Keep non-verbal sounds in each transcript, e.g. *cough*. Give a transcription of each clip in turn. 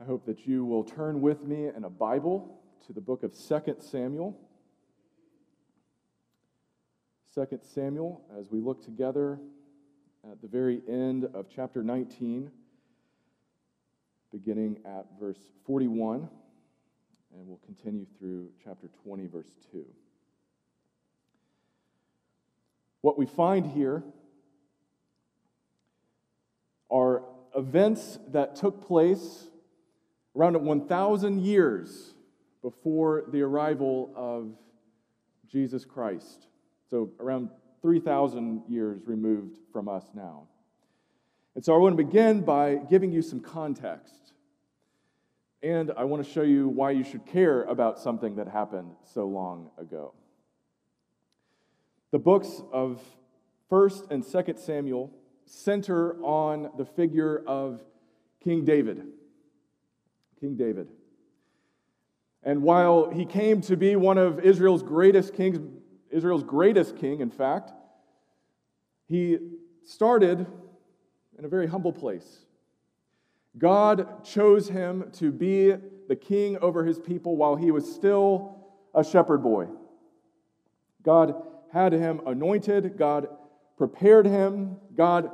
I hope that you will turn with me in a Bible to the book of 2 Samuel. 2 Samuel, as we look together at the very end of chapter 19, beginning at verse 41, and we'll continue through chapter 20, verse 2. What we find here are events that took place around 1,000 years before the arrival of Jesus Christ. So, around 3,000 years removed from us now. And so, I want to begin by giving you some context. And I want to show you why you should care about something that happened so long ago. The books of 1st and 2nd Samuel center on the figure of King David. King David. And while he came to be one of Israel's greatest kings, Israel's greatest king, in fact, he started in a very humble place. God chose him to be the king over his people while he was still a shepherd boy. God had him anointed, God prepared him, God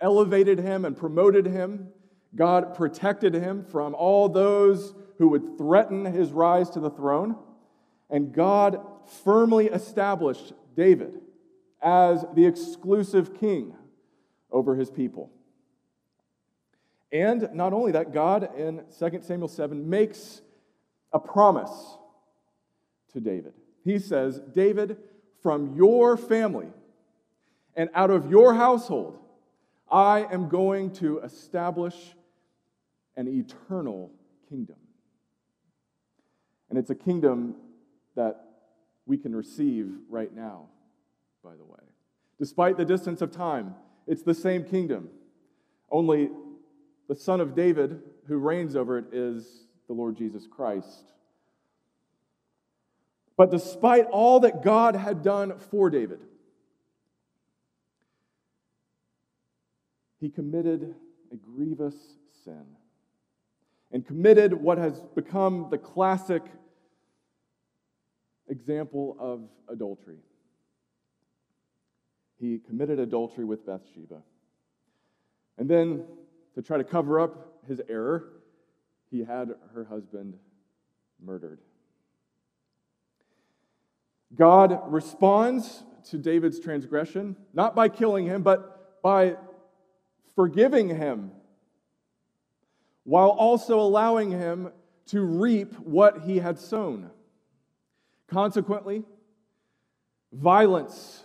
elevated him and promoted him. God protected him from all those who would threaten his rise to the throne. And God firmly established David as the exclusive king over his people. And not only that, God in 2 Samuel 7 makes a promise to David. He says, David, from your family and out of your household, I am going to establish an eternal kingdom. And it's a kingdom that we can receive right now, by the way. Despite the distance of time, it's the same kingdom. Only the son of David who reigns over it is the Lord Jesus Christ. But despite all that God had done for David, he committed a grievous sin and committed what has become the classic example of adultery. He committed adultery with Bathsheba. And then, to try to cover up his error, he had her husband murdered. God responds to David's transgression, not by killing him, but by forgiving him while also allowing him to reap what he had sown. Consequently, violence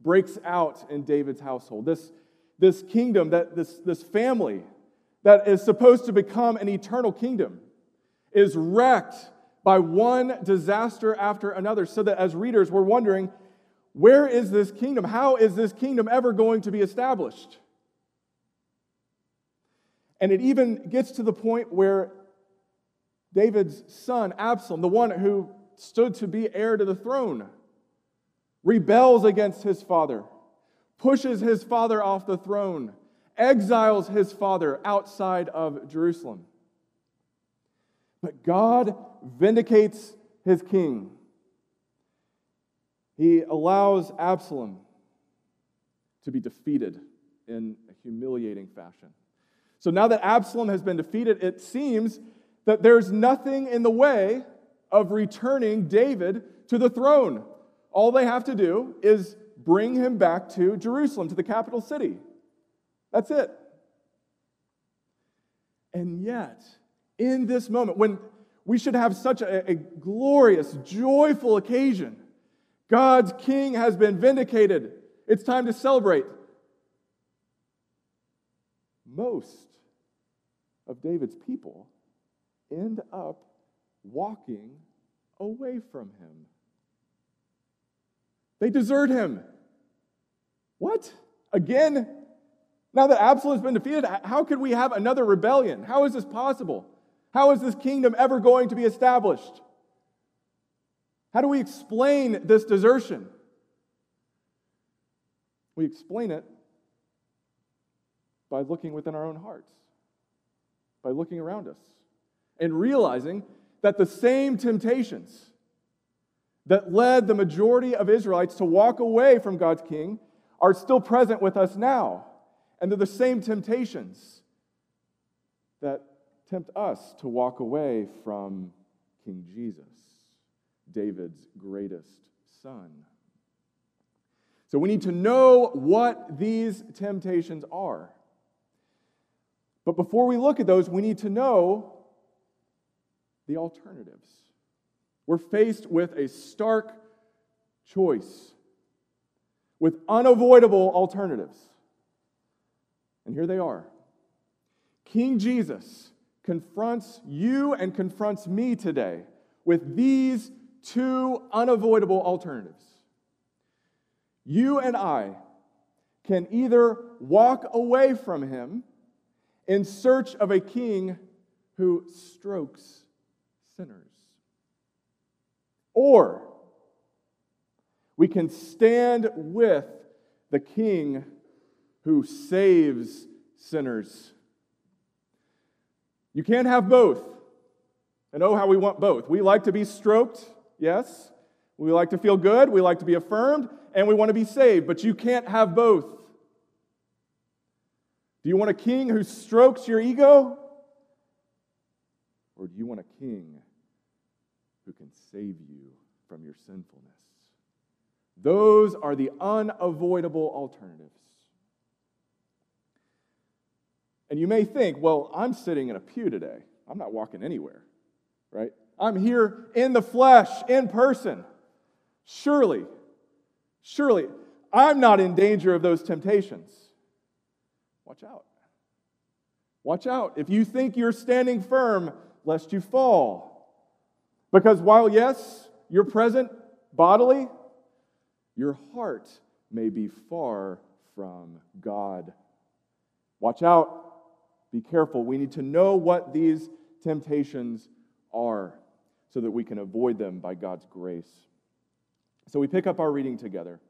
breaks out in David's household. This, this kingdom, that this, this family that is supposed to become an eternal kingdom, is wrecked by one disaster after another. So that as readers, we're wondering where is this kingdom? How is this kingdom ever going to be established? And it even gets to the point where David's son, Absalom, the one who stood to be heir to the throne, rebels against his father, pushes his father off the throne, exiles his father outside of Jerusalem. But God vindicates his king. He allows Absalom to be defeated in a humiliating fashion. So now that Absalom has been defeated, it seems that there's nothing in the way of returning David to the throne. All they have to do is bring him back to Jerusalem, to the capital city. That's it. And yet, in this moment, when we should have such a, a, glorious, joyful occasion, God's king has been vindicated. It's time to celebrate. Most of David's people end up walking away from him. They desert him. What? Again? Now that Absalom has been defeated, how could we have another rebellion? How is this possible? How is this kingdom ever going to be established? How do we explain this desertion? We explain it by looking within our own hearts. by looking around us and realizing that the same temptations that led the majority of Israelites to walk away from God's king are still present with us now. And they're the same temptations that tempt us to walk away from King Jesus, David's greatest son. So we need to know what these temptations are. But before we look at those, we need to know the alternatives. We're faced with a stark choice, with unavoidable alternatives. And here they are. King Jesus confronts you and confronts me today with these two unavoidable alternatives. You and I can either walk away from him in search of a king who strokes sinners, or we can stand with the king who saves sinners. You can't have both. And oh, how we want both. We like to be stroked, yes. We like to feel good. We like to be affirmed. And we want to be saved. But you can't have both. Do you want a king who strokes your ego? Or do you want a king who can save you from your sinfulness? Those are the unavoidable alternatives. And you may think, well, I'm sitting in a pew today. I'm not walking anywhere, right? I'm here in the flesh, in person. Surely, surely, I'm not in danger of those temptations. Watch out. Watch out. If you think you're standing firm, lest you fall. Because while, yes, you're present bodily, your heart may be far from God. Watch out. Be careful. We need to know what these temptations are so that we can avoid them by God's grace. So we pick up our reading together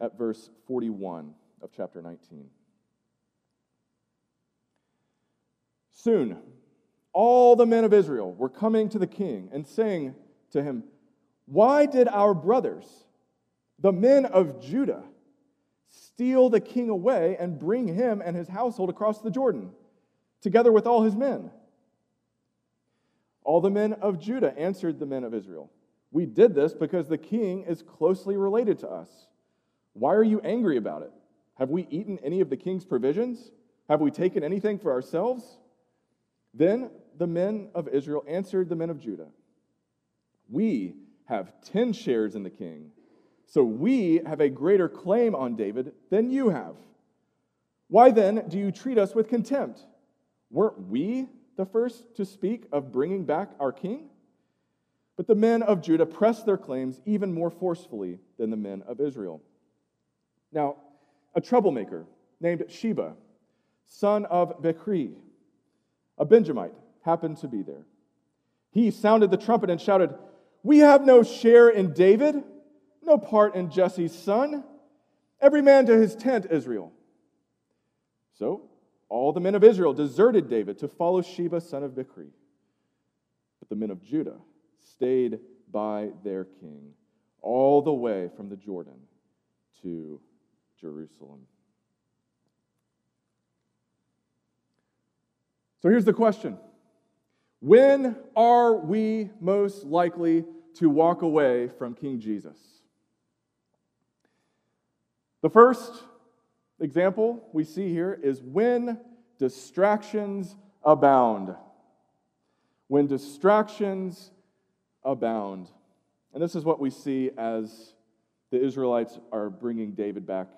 at verse 41 of chapter 19. Soon, all the men of Israel were coming to the king and saying to him, Why did our brothers, the men of Judah, steal the king away and bring him and his household across the Jordan, together with all his men? All the men of Judah answered the men of Israel, We did this because the king is closely related to us. Why are you angry about it? Have we eaten any of the king's provisions? Have we taken anything for ourselves? Then the men of Israel answered the men of Judah We have 10 shares in the king, so we have a greater claim on David than you have. Why then do you treat us with contempt? Weren't we the first to speak of bringing back our king? But the men of Judah pressed their claims even more forcefully than the men of Israel. Now, a troublemaker named Sheba, son of Bichri, a Benjamite, happened to be there. He sounded the trumpet and shouted, We have no share in David, no part in Jesse's son. Every man to his tent, Israel. So all the men of Israel deserted David to follow Sheba, son of Bichri. But the men of Judah stayed by their king all the way from the Jordan to Jerusalem. So here's the question When are we most likely to walk away from King Jesus? The first example we see here is when distractions abound. When distractions abound. And this is what we see as the Israelites are bringing David back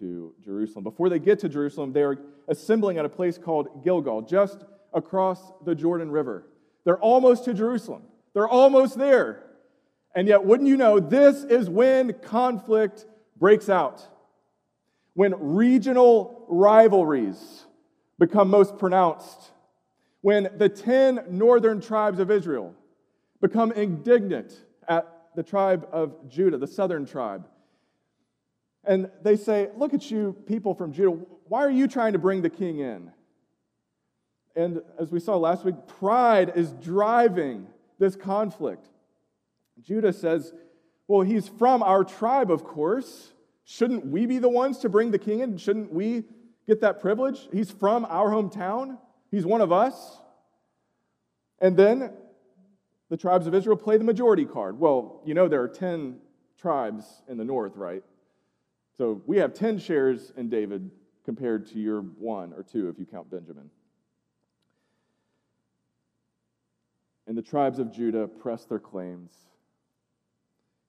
to Jerusalem. Before they get to Jerusalem, they are assembling at a place called Gilgal, just across the Jordan River. They're almost to Jerusalem, they're almost there. And yet, wouldn't you know, this is when conflict breaks out, when regional rivalries become most pronounced, when the 10 northern tribes of Israel become indignant at the tribe of Judah, the southern tribe, and they say, Look at you, people from Judah. Why are you trying to bring the king in? And as we saw last week, pride is driving this conflict. Judah says, Well, he's from our tribe, of course. Shouldn't we be the ones to bring the king in? Shouldn't we get that privilege? He's from our hometown, he's one of us. And then the tribes of Israel play the majority card. Well, you know, there are 10 tribes in the north, right? So we have 10 shares in David compared to your one or two if you count Benjamin. And the tribes of Judah pressed their claims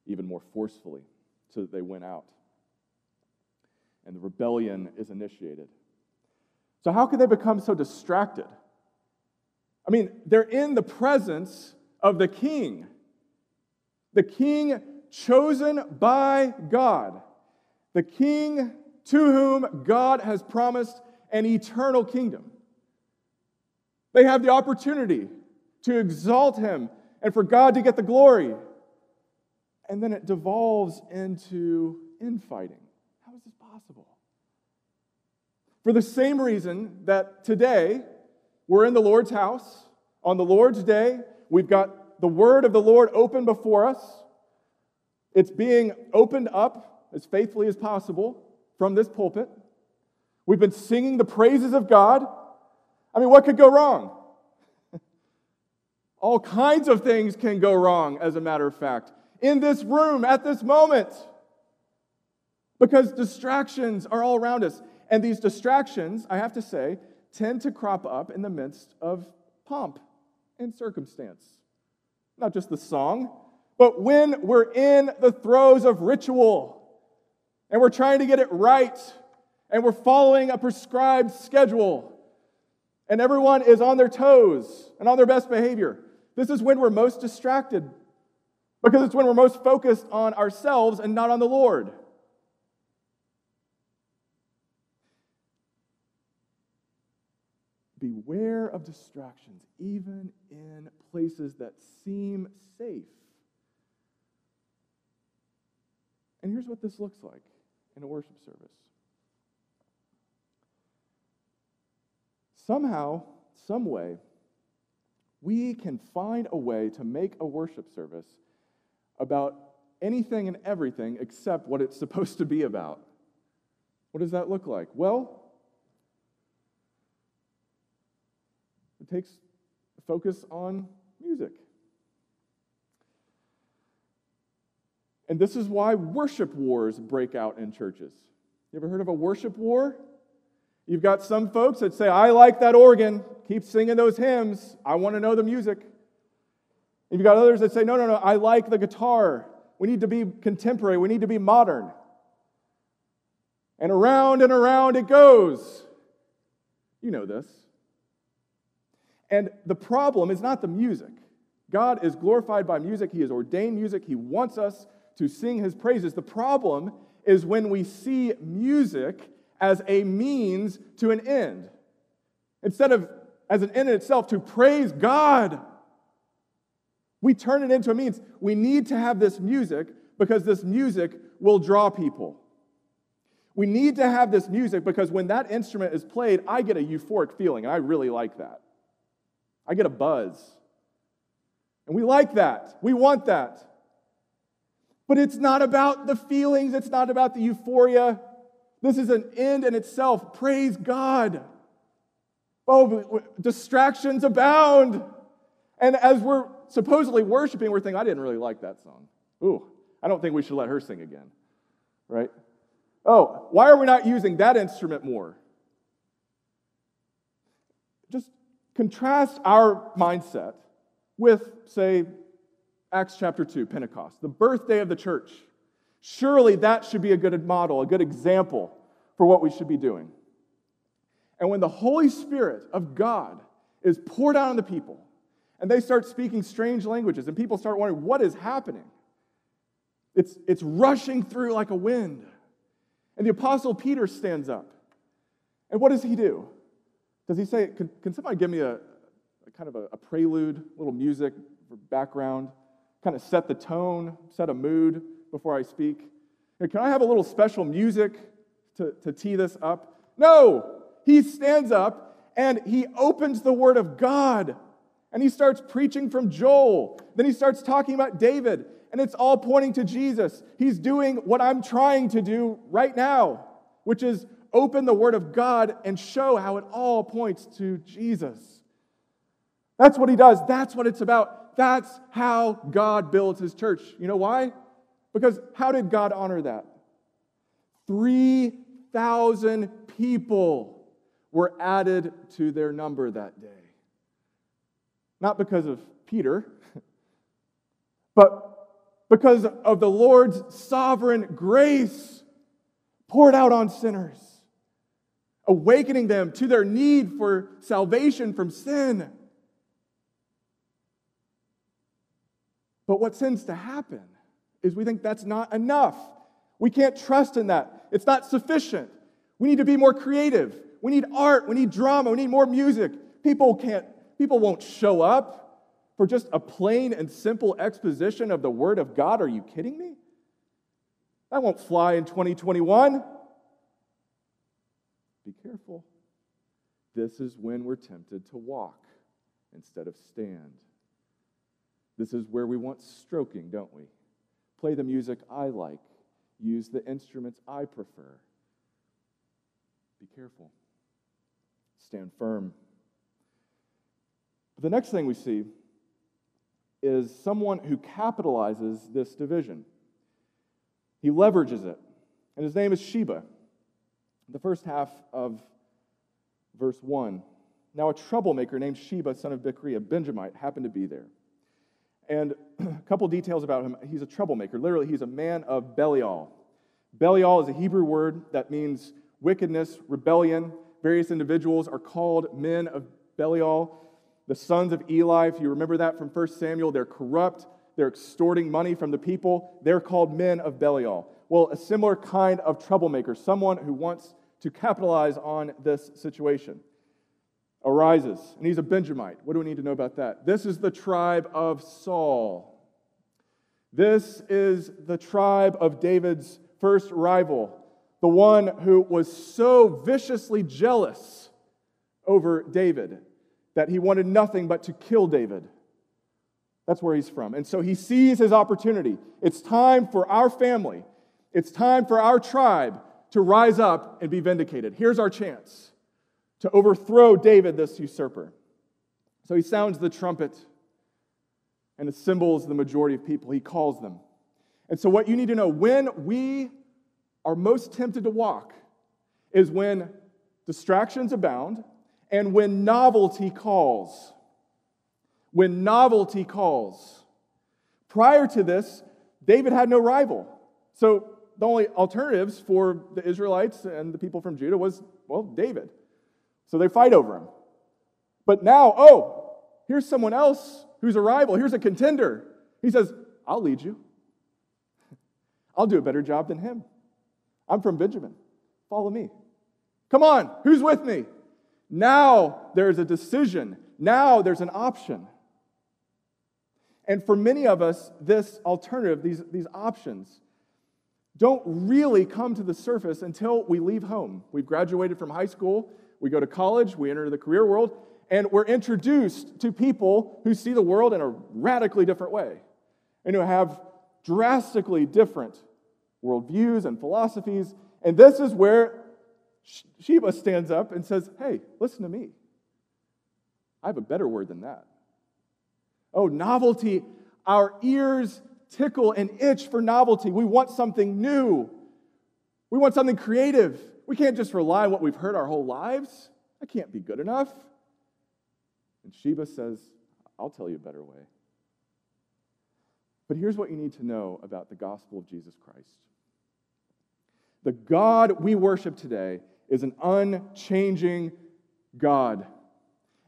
even more forcefully so that they went out. And the rebellion is initiated. So, how could they become so distracted? I mean, they're in the presence of the king, the king chosen by God, the king to whom God has promised an eternal kingdom. They have the opportunity to exalt him and for God to get the glory. And then it devolves into infighting. How is this possible? For the same reason that today we're in the Lord's house, on the Lord's day, we've got the word of the Lord open before us. It's being opened up as faithfully as possible from this pulpit. We've been singing the praises of God. I mean, what could go wrong? *laughs* All kinds of things can go wrong, as a matter of fact, in this room at this moment. Because distractions are all around us. And these distractions, I have to say, tend to crop up in the midst of pomp and circumstance. Not just the song, but when we're in the throes of ritual and we're trying to get it right and we're following a prescribed schedule and everyone is on their toes and on their best behavior. This is when we're most distracted because it's when we're most focused on ourselves and not on the Lord. Beware of distractions, even in places that seem safe. And here's what this looks like in a worship service. Somehow, some way, we can find a way to make a worship service about anything and everything except what it's *laughs* supposed to be about. What does that look like? Well, it takes focus on music. And this is why worship wars break out in churches. You ever heard of a worship war? You've got some folks that say, I like that organ, keep singing those hymns, I want to know the music. You've got others that say, no, no, no, I like the guitar. We need to be contemporary, we need to be modern. And around and around it goes. You know this. And the problem is not the music. God is glorified by music, He has ordained music, He wants us to sing His praises. The problem is when we see music as a means to an end. Instead of as an end in itself to praise God, we turn it into a means. We need to have this music because this music will draw people. We need to have this music because when that instrument is played, I get a euphoric feeling, and I really like that. I get a buzz. And we like that. We want that. But it's not about the feelings, it's not about the euphoria. This is an end in itself. Praise God. Oh, distractions abound. And as we're supposedly worshiping, we're thinking, I didn't really like that song. Ooh, I don't think we should let her sing again. Right? Oh, why are we not using that instrument more? Just contrast our mindset with, say, Acts chapter 2, Pentecost, the birthday of the church. Surely that should be a good model, a good example for what we should be doing. And when the Holy Spirit of God is poured out on the people, and they start speaking strange languages, and people start wondering, what is happening? It's, it's rushing through like a wind. And the Apostle Peter stands up. And what does he do? Does he say, Can, can somebody give me a, a kind of a, a prelude, little music background, kind of set the tone, set a mood before I speak? Can I have a little special music to, to tee this up? No! He stands up and he opens the Word of God and he starts preaching from Joel. Then he starts talking about David, and it's all pointing to Jesus. He's doing what I'm trying to do right now, which is open the Word of God and show how it all points to Jesus. That's what he does. That's what it's about. That's how God builds his church. You know why? Because how did God honor that? 3,000 people were added to their number that day. Not because of Peter, *laughs* but because of the Lord's sovereign grace poured out on sinners, awakening them to their need for salvation from sin. But what tends to happen is we think that's not enough. We can't trust in that. It's not sufficient. We need to be more creative. We need art. We need drama. We need more music. People can't, people won't show up for just a plain and simple exposition of the Word of God. Are you kidding me? That won't fly in 2021. Be careful. This is when we're tempted to walk instead of stand. This is where we want stroking, don't we? Play the music I like, use the instruments I prefer. Be careful. Stand firm. But the next thing we see is someone who capitalizes this division. He leverages it, and his name is Sheba. The first half of verse 1. Now, a troublemaker named Sheba, son of Bichri, a Benjamite, happened to be there. And *clears throat* a couple details about him. He's a troublemaker. Literally, he's a man of Belial. Belial is a Hebrew word that means wickedness, rebellion. Various individuals are called men of Belial. The sons of Eli, if you remember that from 1 Samuel, they're corrupt. They're extorting money from the people. They're called men of Belial. Well, a similar kind of troublemaker, someone who wants to capitalize on this situation arises, and he's a Benjamite. What do we need to know about that? This is the tribe of Saul. This is the tribe of David's first rival, the one who was so viciously jealous over David that he wanted nothing but to kill David. That's where he's from. And so he sees his opportunity. It's time for our family, it's time for our tribe to rise up and be vindicated. Here's our chance to overthrow David, this usurper. So he sounds the trumpet and assembles the majority of people. He calls them. And so, what you need to know when we are most tempted to walk is when distractions abound and when novelty calls. When novelty calls. Prior to this, David had no rival. So, the only alternatives for the Israelites and the people from Judah was, well, David. So they fight over him. But now, oh, here's someone else who's a rival. Here's a contender. He says, I'll lead you. *laughs* I'll do a better job than him. I'm from Benjamin. Follow me. Come on, who's with me? Now there's a decision. Now there's an option. And for many of us, this alternative, these, these options, don't really come to the surface until we leave home. We've graduated from high school we go to college, we enter the career world, and we're introduced to people who see the world in a radically different way and who have drastically different worldviews and philosophies. And this is where Sheba stands up and says, Hey, listen to me. I have a better word than that. Oh, novelty. Our ears tickle and itch for novelty. We want something new. We want something creative. We can't just rely on what we've heard our whole lives. That can't be good enough. And Sheba says, I'll tell you a better way. But here's what you need to know about the gospel of Jesus Christ the God we worship today is an unchanging God,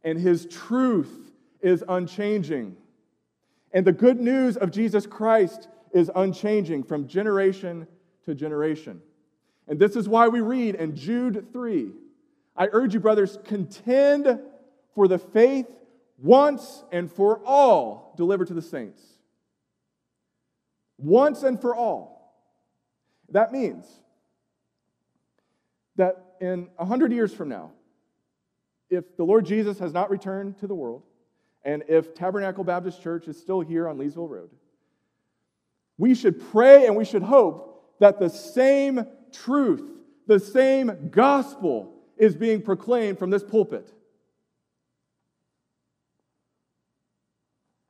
and his truth is unchanging. And the good news of Jesus Christ is unchanging from generation to generation. And this is why we read in Jude 3 I urge you, brothers, contend for the faith once and for all delivered to the saints. Once and for all. That means that in 100 years from now, if the Lord Jesus has not returned to the world, and if Tabernacle Baptist Church is still here on Leesville Road, we should pray and we should hope that the same truth, the same gospel is being proclaimed from this pulpit.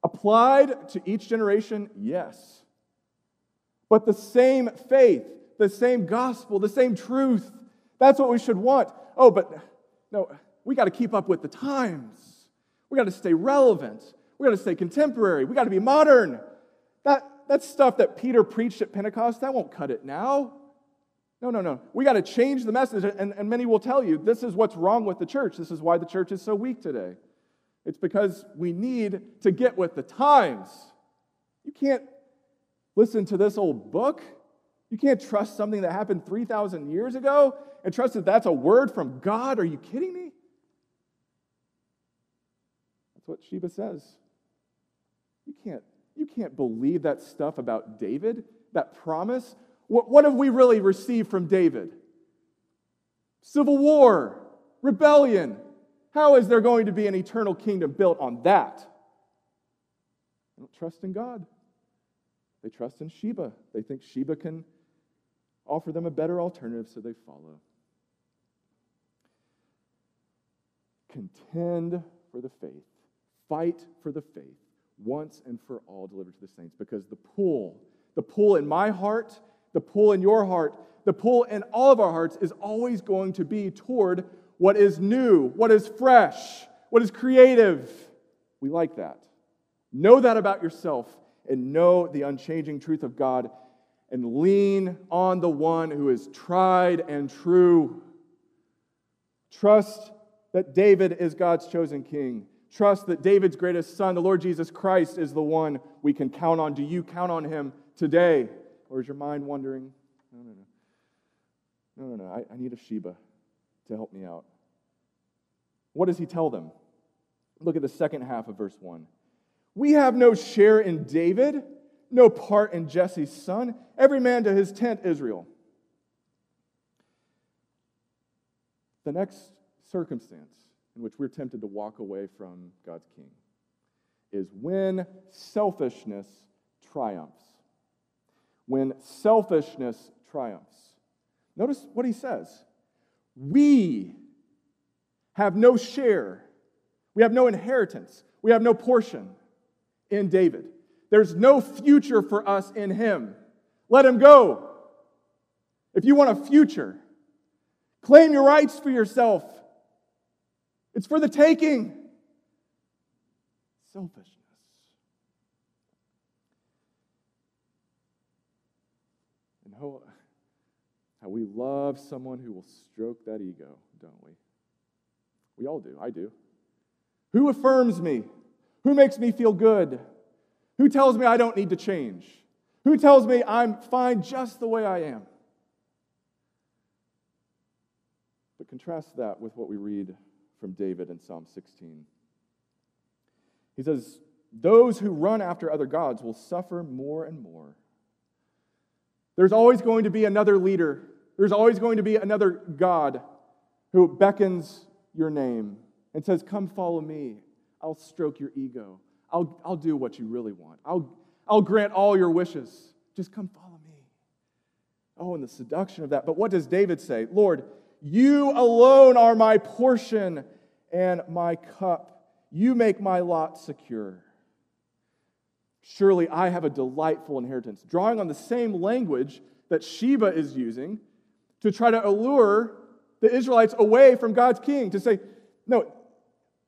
Applied to each generation, yes. But the same faith, the same gospel, the same truth, that's what we should want. Oh, but no, we got to keep up with the times. We got to stay relevant. We got to stay contemporary. We got to be modern. That, that stuff that Peter preached at Pentecost, that won't cut it now. No, no, no. We got to change the message. And, and many will tell you this is what's wrong with the church. This is why the church is so weak today. It's because we need to get with the times. You can't listen to this old book. You can't trust something that happened 3,000 years ago and trust that that's a word from God. Are you kidding me? That's what Sheba says. You can't, you can't believe that stuff about David, that promise. What, what have we really received from David? Civil war, rebellion. How is there going to be an eternal kingdom built on that? They don't trust in God. They trust in Sheba. They think Sheba can offer them a better alternative, so they follow. Contend for the faith, fight for the faith once and for all delivered to the saints, because the pull, the pull in my heart, the pull in your heart, the pull in all of our hearts is always going to be toward what is new, what is fresh, what is creative. We like that. Know that about yourself and know the unchanging truth of God and lean on the one who is tried and true. Trust that David is God's chosen king. Trust that David's greatest son, the Lord Jesus Christ, is the one we can count on. Do you count on him today? Or is your mind wandering? No, no, no. No, no, no. I, I need a Sheba to help me out. What does he tell them? Look at the second half of verse 1. We have no share in David, no part in Jesse's son, every man to his tent, Israel. The next circumstance in which we're tempted to walk away from God's king is when selfishness triumphs. When selfishness triumphs. Notice what he says. We have no share, we have no inheritance, we have no portion in David. There's no future for us in him. Let him go. If you want a future, claim your rights for yourself. It's for the taking. Selfishness. How we love someone who will stroke that ego, don't we? We all do. I do. Who affirms me? Who makes me feel good? Who tells me I don't need to change? Who tells me I'm fine just the way I am? But contrast that with what we read from David in Psalm 16. He says, Those who run after other gods will suffer more and more. There's always going to be another leader, there's always going to be another God who beckons your name and says, Come follow me. I'll stroke your ego. I'll, I'll do what you really want. I'll, I'll grant all your wishes. Just come follow me. Oh, and the seduction of that. But what does David say? Lord, you alone are my portion and my cup. You make my lot secure. Surely I have a delightful inheritance. Drawing on the same language that Sheba is using to try to allure the Israelites away from God's king, to say, No,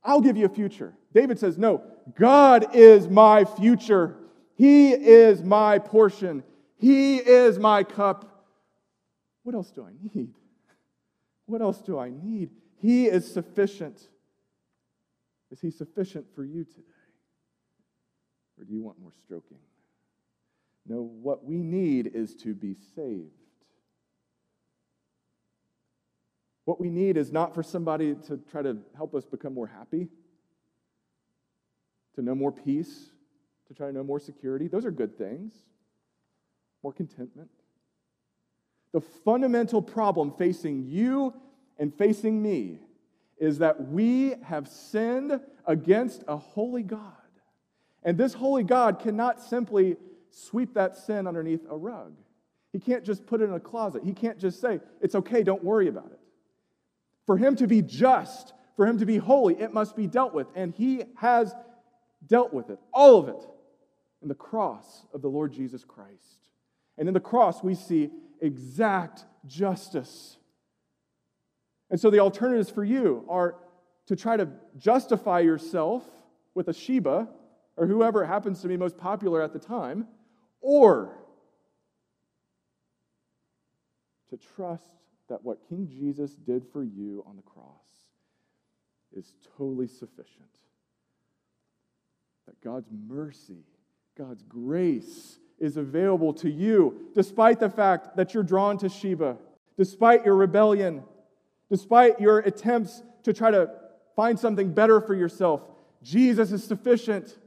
I'll give you a future. David says, No, God is my future. He is my portion. He is my cup. What else do I need? What else do I need? He is sufficient. Is He sufficient for you today? Or do you want more stroking? No, what we need is to be saved. What we need is not for somebody to try to help us become more happy, to know more peace, to try to know more security. Those are good things. More contentment. The fundamental problem facing you and facing me is that we have sinned against a holy God. And this holy God cannot simply sweep that sin underneath a rug. He can't just put it in a closet. He can't just say, it's okay, don't worry about it. For him to be just, for him to be holy, it must be dealt with. And he has dealt with it, all of it, in the cross of the Lord Jesus Christ. And in the cross, we see exact justice. And so the alternatives for you are to try to justify yourself with a Sheba or whoever happens to be most popular at the time, or to trust that what King Jesus did for you on the cross is totally sufficient. That God's mercy, God's grace is available to you, despite the fact that you're drawn to Sheba, despite your rebellion, despite your attempts to try to find something better for yourself. Jesus is sufficient.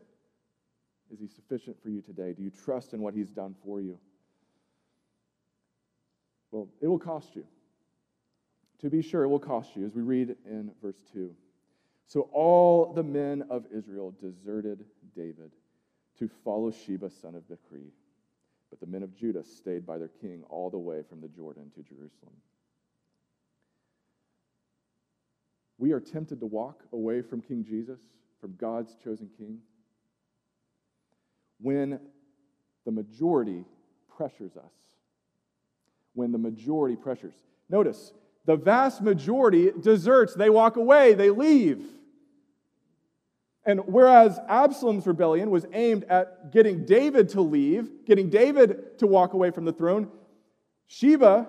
Is he sufficient for you today? Do you trust in what he's done for you? Well, it will cost you. To be sure, it will cost you, as we read in verse 2. So all the men of Israel deserted David to follow Sheba, son of Bichri. But the men of Judah stayed by their king all the way from the Jordan to Jerusalem. We are tempted to walk away from King Jesus, from God's chosen king when the majority pressures us. When the majority pressures. Notice, the vast majority deserts. They walk away, they leave. And whereas Absalom's rebellion was aimed at getting David to leave, getting David to walk away from the throne, Sheba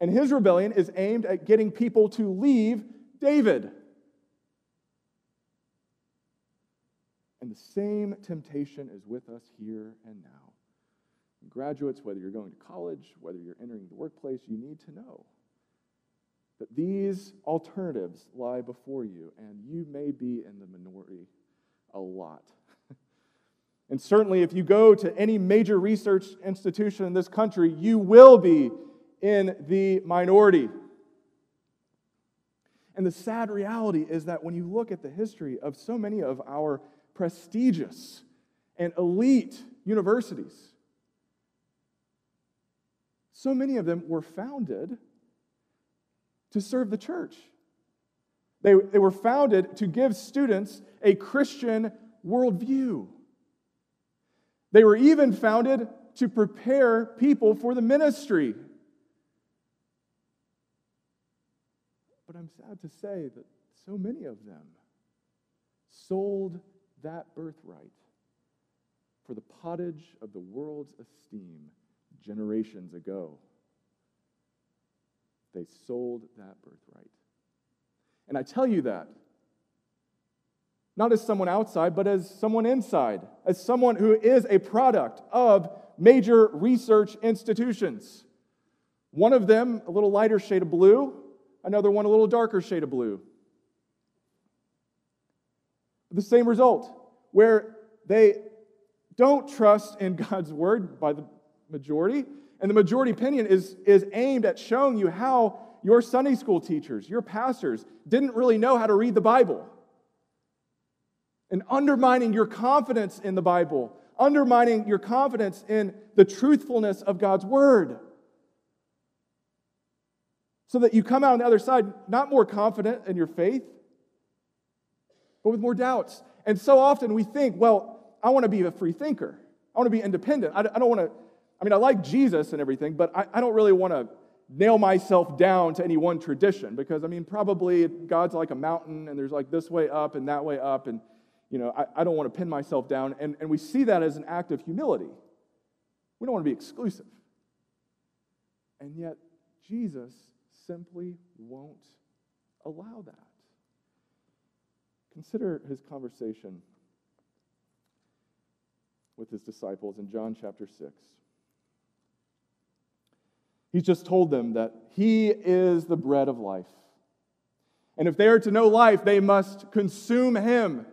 and his rebellion is aimed at getting people to leave David. And the same temptation is with us here and now. Graduates, whether you're going to college, whether you're entering the workplace, you need to know that these alternatives lie before you, and you may be in the minority a lot. *laughs* and certainly, if you go to any major research institution in this country, you will be in the minority. And the sad reality is that when you look at the history of so many of our prestigious and elite universities. So many of them were founded to serve the church. They, they were founded to give students a Christian worldview. They were even founded to prepare people for the ministry. But I'm sad to say that so many of them sold that birthright for the pottage of the world's esteem generations ago. They sold that birthright. And I tell you that not as someone outside, but as someone inside, as someone who is a product of major research institutions. One of them, a little lighter shade of blue, another one, a little darker shade of blue the same result, where they don't trust in *laughs* God's word by the majority. And the majority opinion is, is aimed at showing you how your Sunday school teachers, your pastors, didn't really know how to read the Bible. And undermining your confidence in the Bible, undermining your confidence in the truthfulness of God's word. So that you come out on the other side not more confident in your faith, but with more doubts. And so often we think, well, I want to be a free thinker. I want to be independent. I, don't want to, I mean, I like Jesus and everything, but I, don't really want to nail myself down to any one tradition because, I mean, probably God's like a mountain and there's like this way up and that way up. And, you know, I, I don't want to pin myself down. And, and we see that as an act of humility. We don't want to be exclusive. And yet, Jesus simply won't allow that. Consider his conversation with his disciples in John chapter 6. He's just told them that he is the bread of life. And if they are to know life, they must consume him.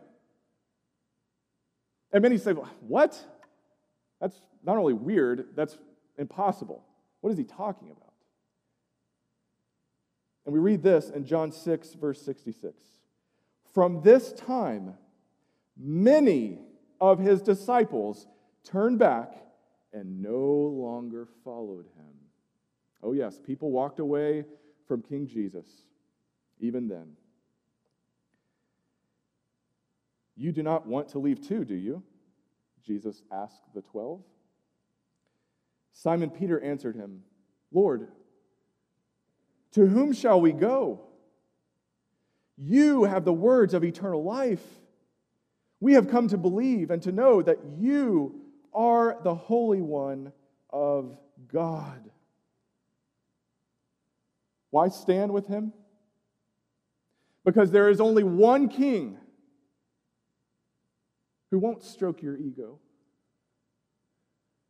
And many say, What? That's not only weird, that's impossible. What is he talking about? And we read this in John 6, verse 66. From this time, many of his disciples turned back and no longer followed him. Oh, yes, people walked away from King Jesus even then. You do not want to leave too, do you? Jesus asked the twelve. Simon Peter answered him, Lord, to whom shall we go? You have the words of eternal life. We have come to believe and to know that you are the Holy One of God. Why stand with him? Because there is only one king who won't stroke your ego,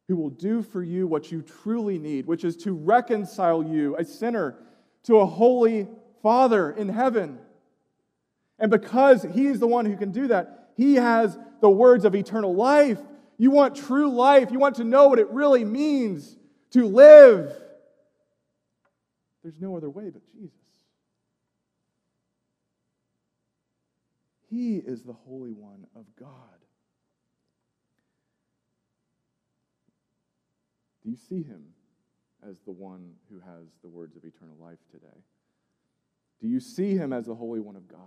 who will do for you what you truly need, which is to reconcile you, a sinner, to a holy Father in heaven. And because He is the one who can do that, He has the words of eternal life. You want true life, you want to know what it really means to live. There's no other way but Jesus. He is the Holy One of God. Do you see him as the one who has the words of eternal life today? Do you see him as the Holy One of God?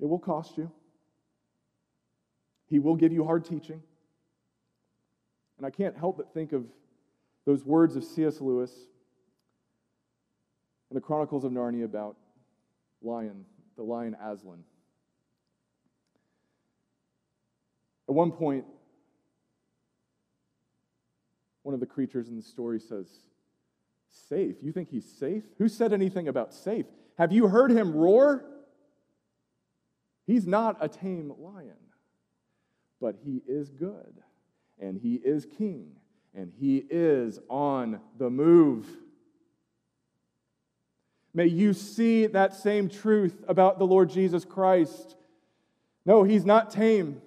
It will cost you. He will give you hard teaching. And I can't help but think of those words of C.S. Lewis in the Chronicles of Narnia about lion, the lion Aslan. At one point, one of the creatures in the story says, Safe? You think he's safe? Who said anything about safe? Have you heard him roar? He's not a tame lion, but he is good, and he is king, and he is on the move. May you see that same truth about the Lord Jesus Christ. No, he's not tame.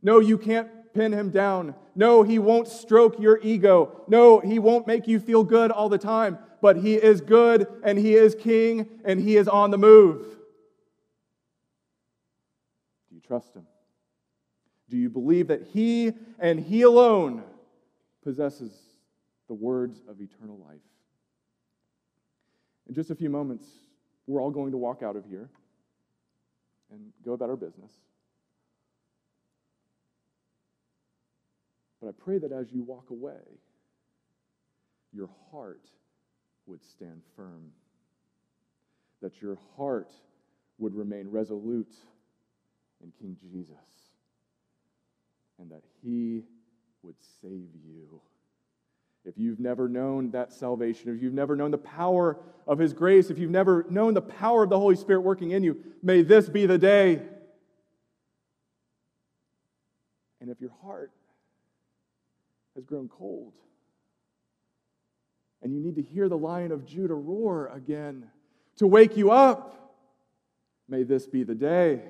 No, you can't pin him down. No, he won't stroke your ego. No, he won't make you feel good all the time. But he is good and he is king and he is on the move. Trust him? Do you believe that he and he alone possesses the words of eternal life? In just a few moments, we're all going to walk out of here and go about our business. But I pray that as you walk away, your heart would stand firm, that your heart would remain resolute in King Jesus, and that he would save you. If you've never known that salvation, if you've never known the power of His grace, if you've never known the power of the Holy Spirit working in you, may this be the day. And if your heart has grown cold. And you need to hear the lion of Judah roar again to wake you up. May this be the day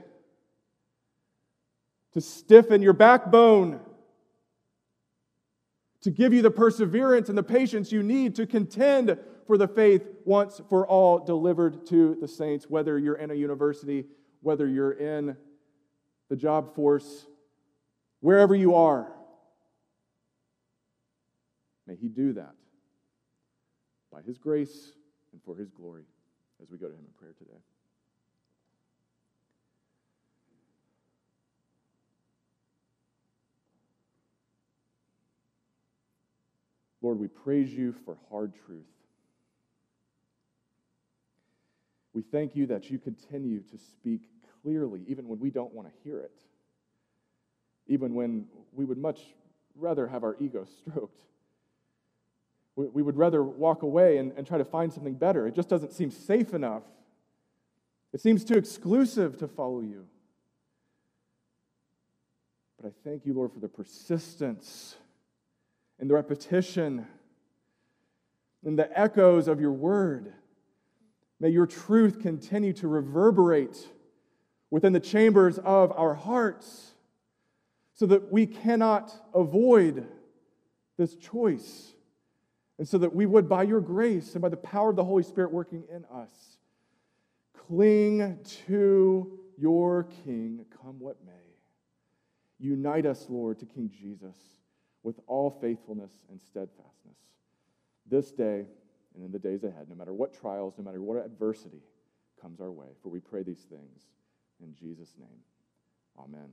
to stiffen your backbone, to give you the perseverance and the patience you need to contend for the faith once for all delivered to the saints, whether you're in a university, whether you're in the job force, wherever you are. May He do that by His grace and for His glory as we go to Him in prayer today. Lord, we praise you for hard truth. We thank you that you continue to speak clearly, even when we don't want to hear it, even when we would much rather have our ego *laughs* stroked. We would rather walk away and, and try to find something better. It just doesn't seem safe enough. It seems too exclusive to follow you. But I thank you, Lord, for the persistence and the repetition and the echoes of your word. May your truth continue to reverberate within the chambers of our hearts so that we cannot avoid this choice And so that we would, by your grace and by the power of the Holy Spirit working in us, cling to your King, come what may. Unite us, Lord, to King Jesus with all faithfulness and steadfastness. This day and in the days ahead, no matter what trials, no matter what adversity comes our way, for we pray these things in Jesus' name. Amen.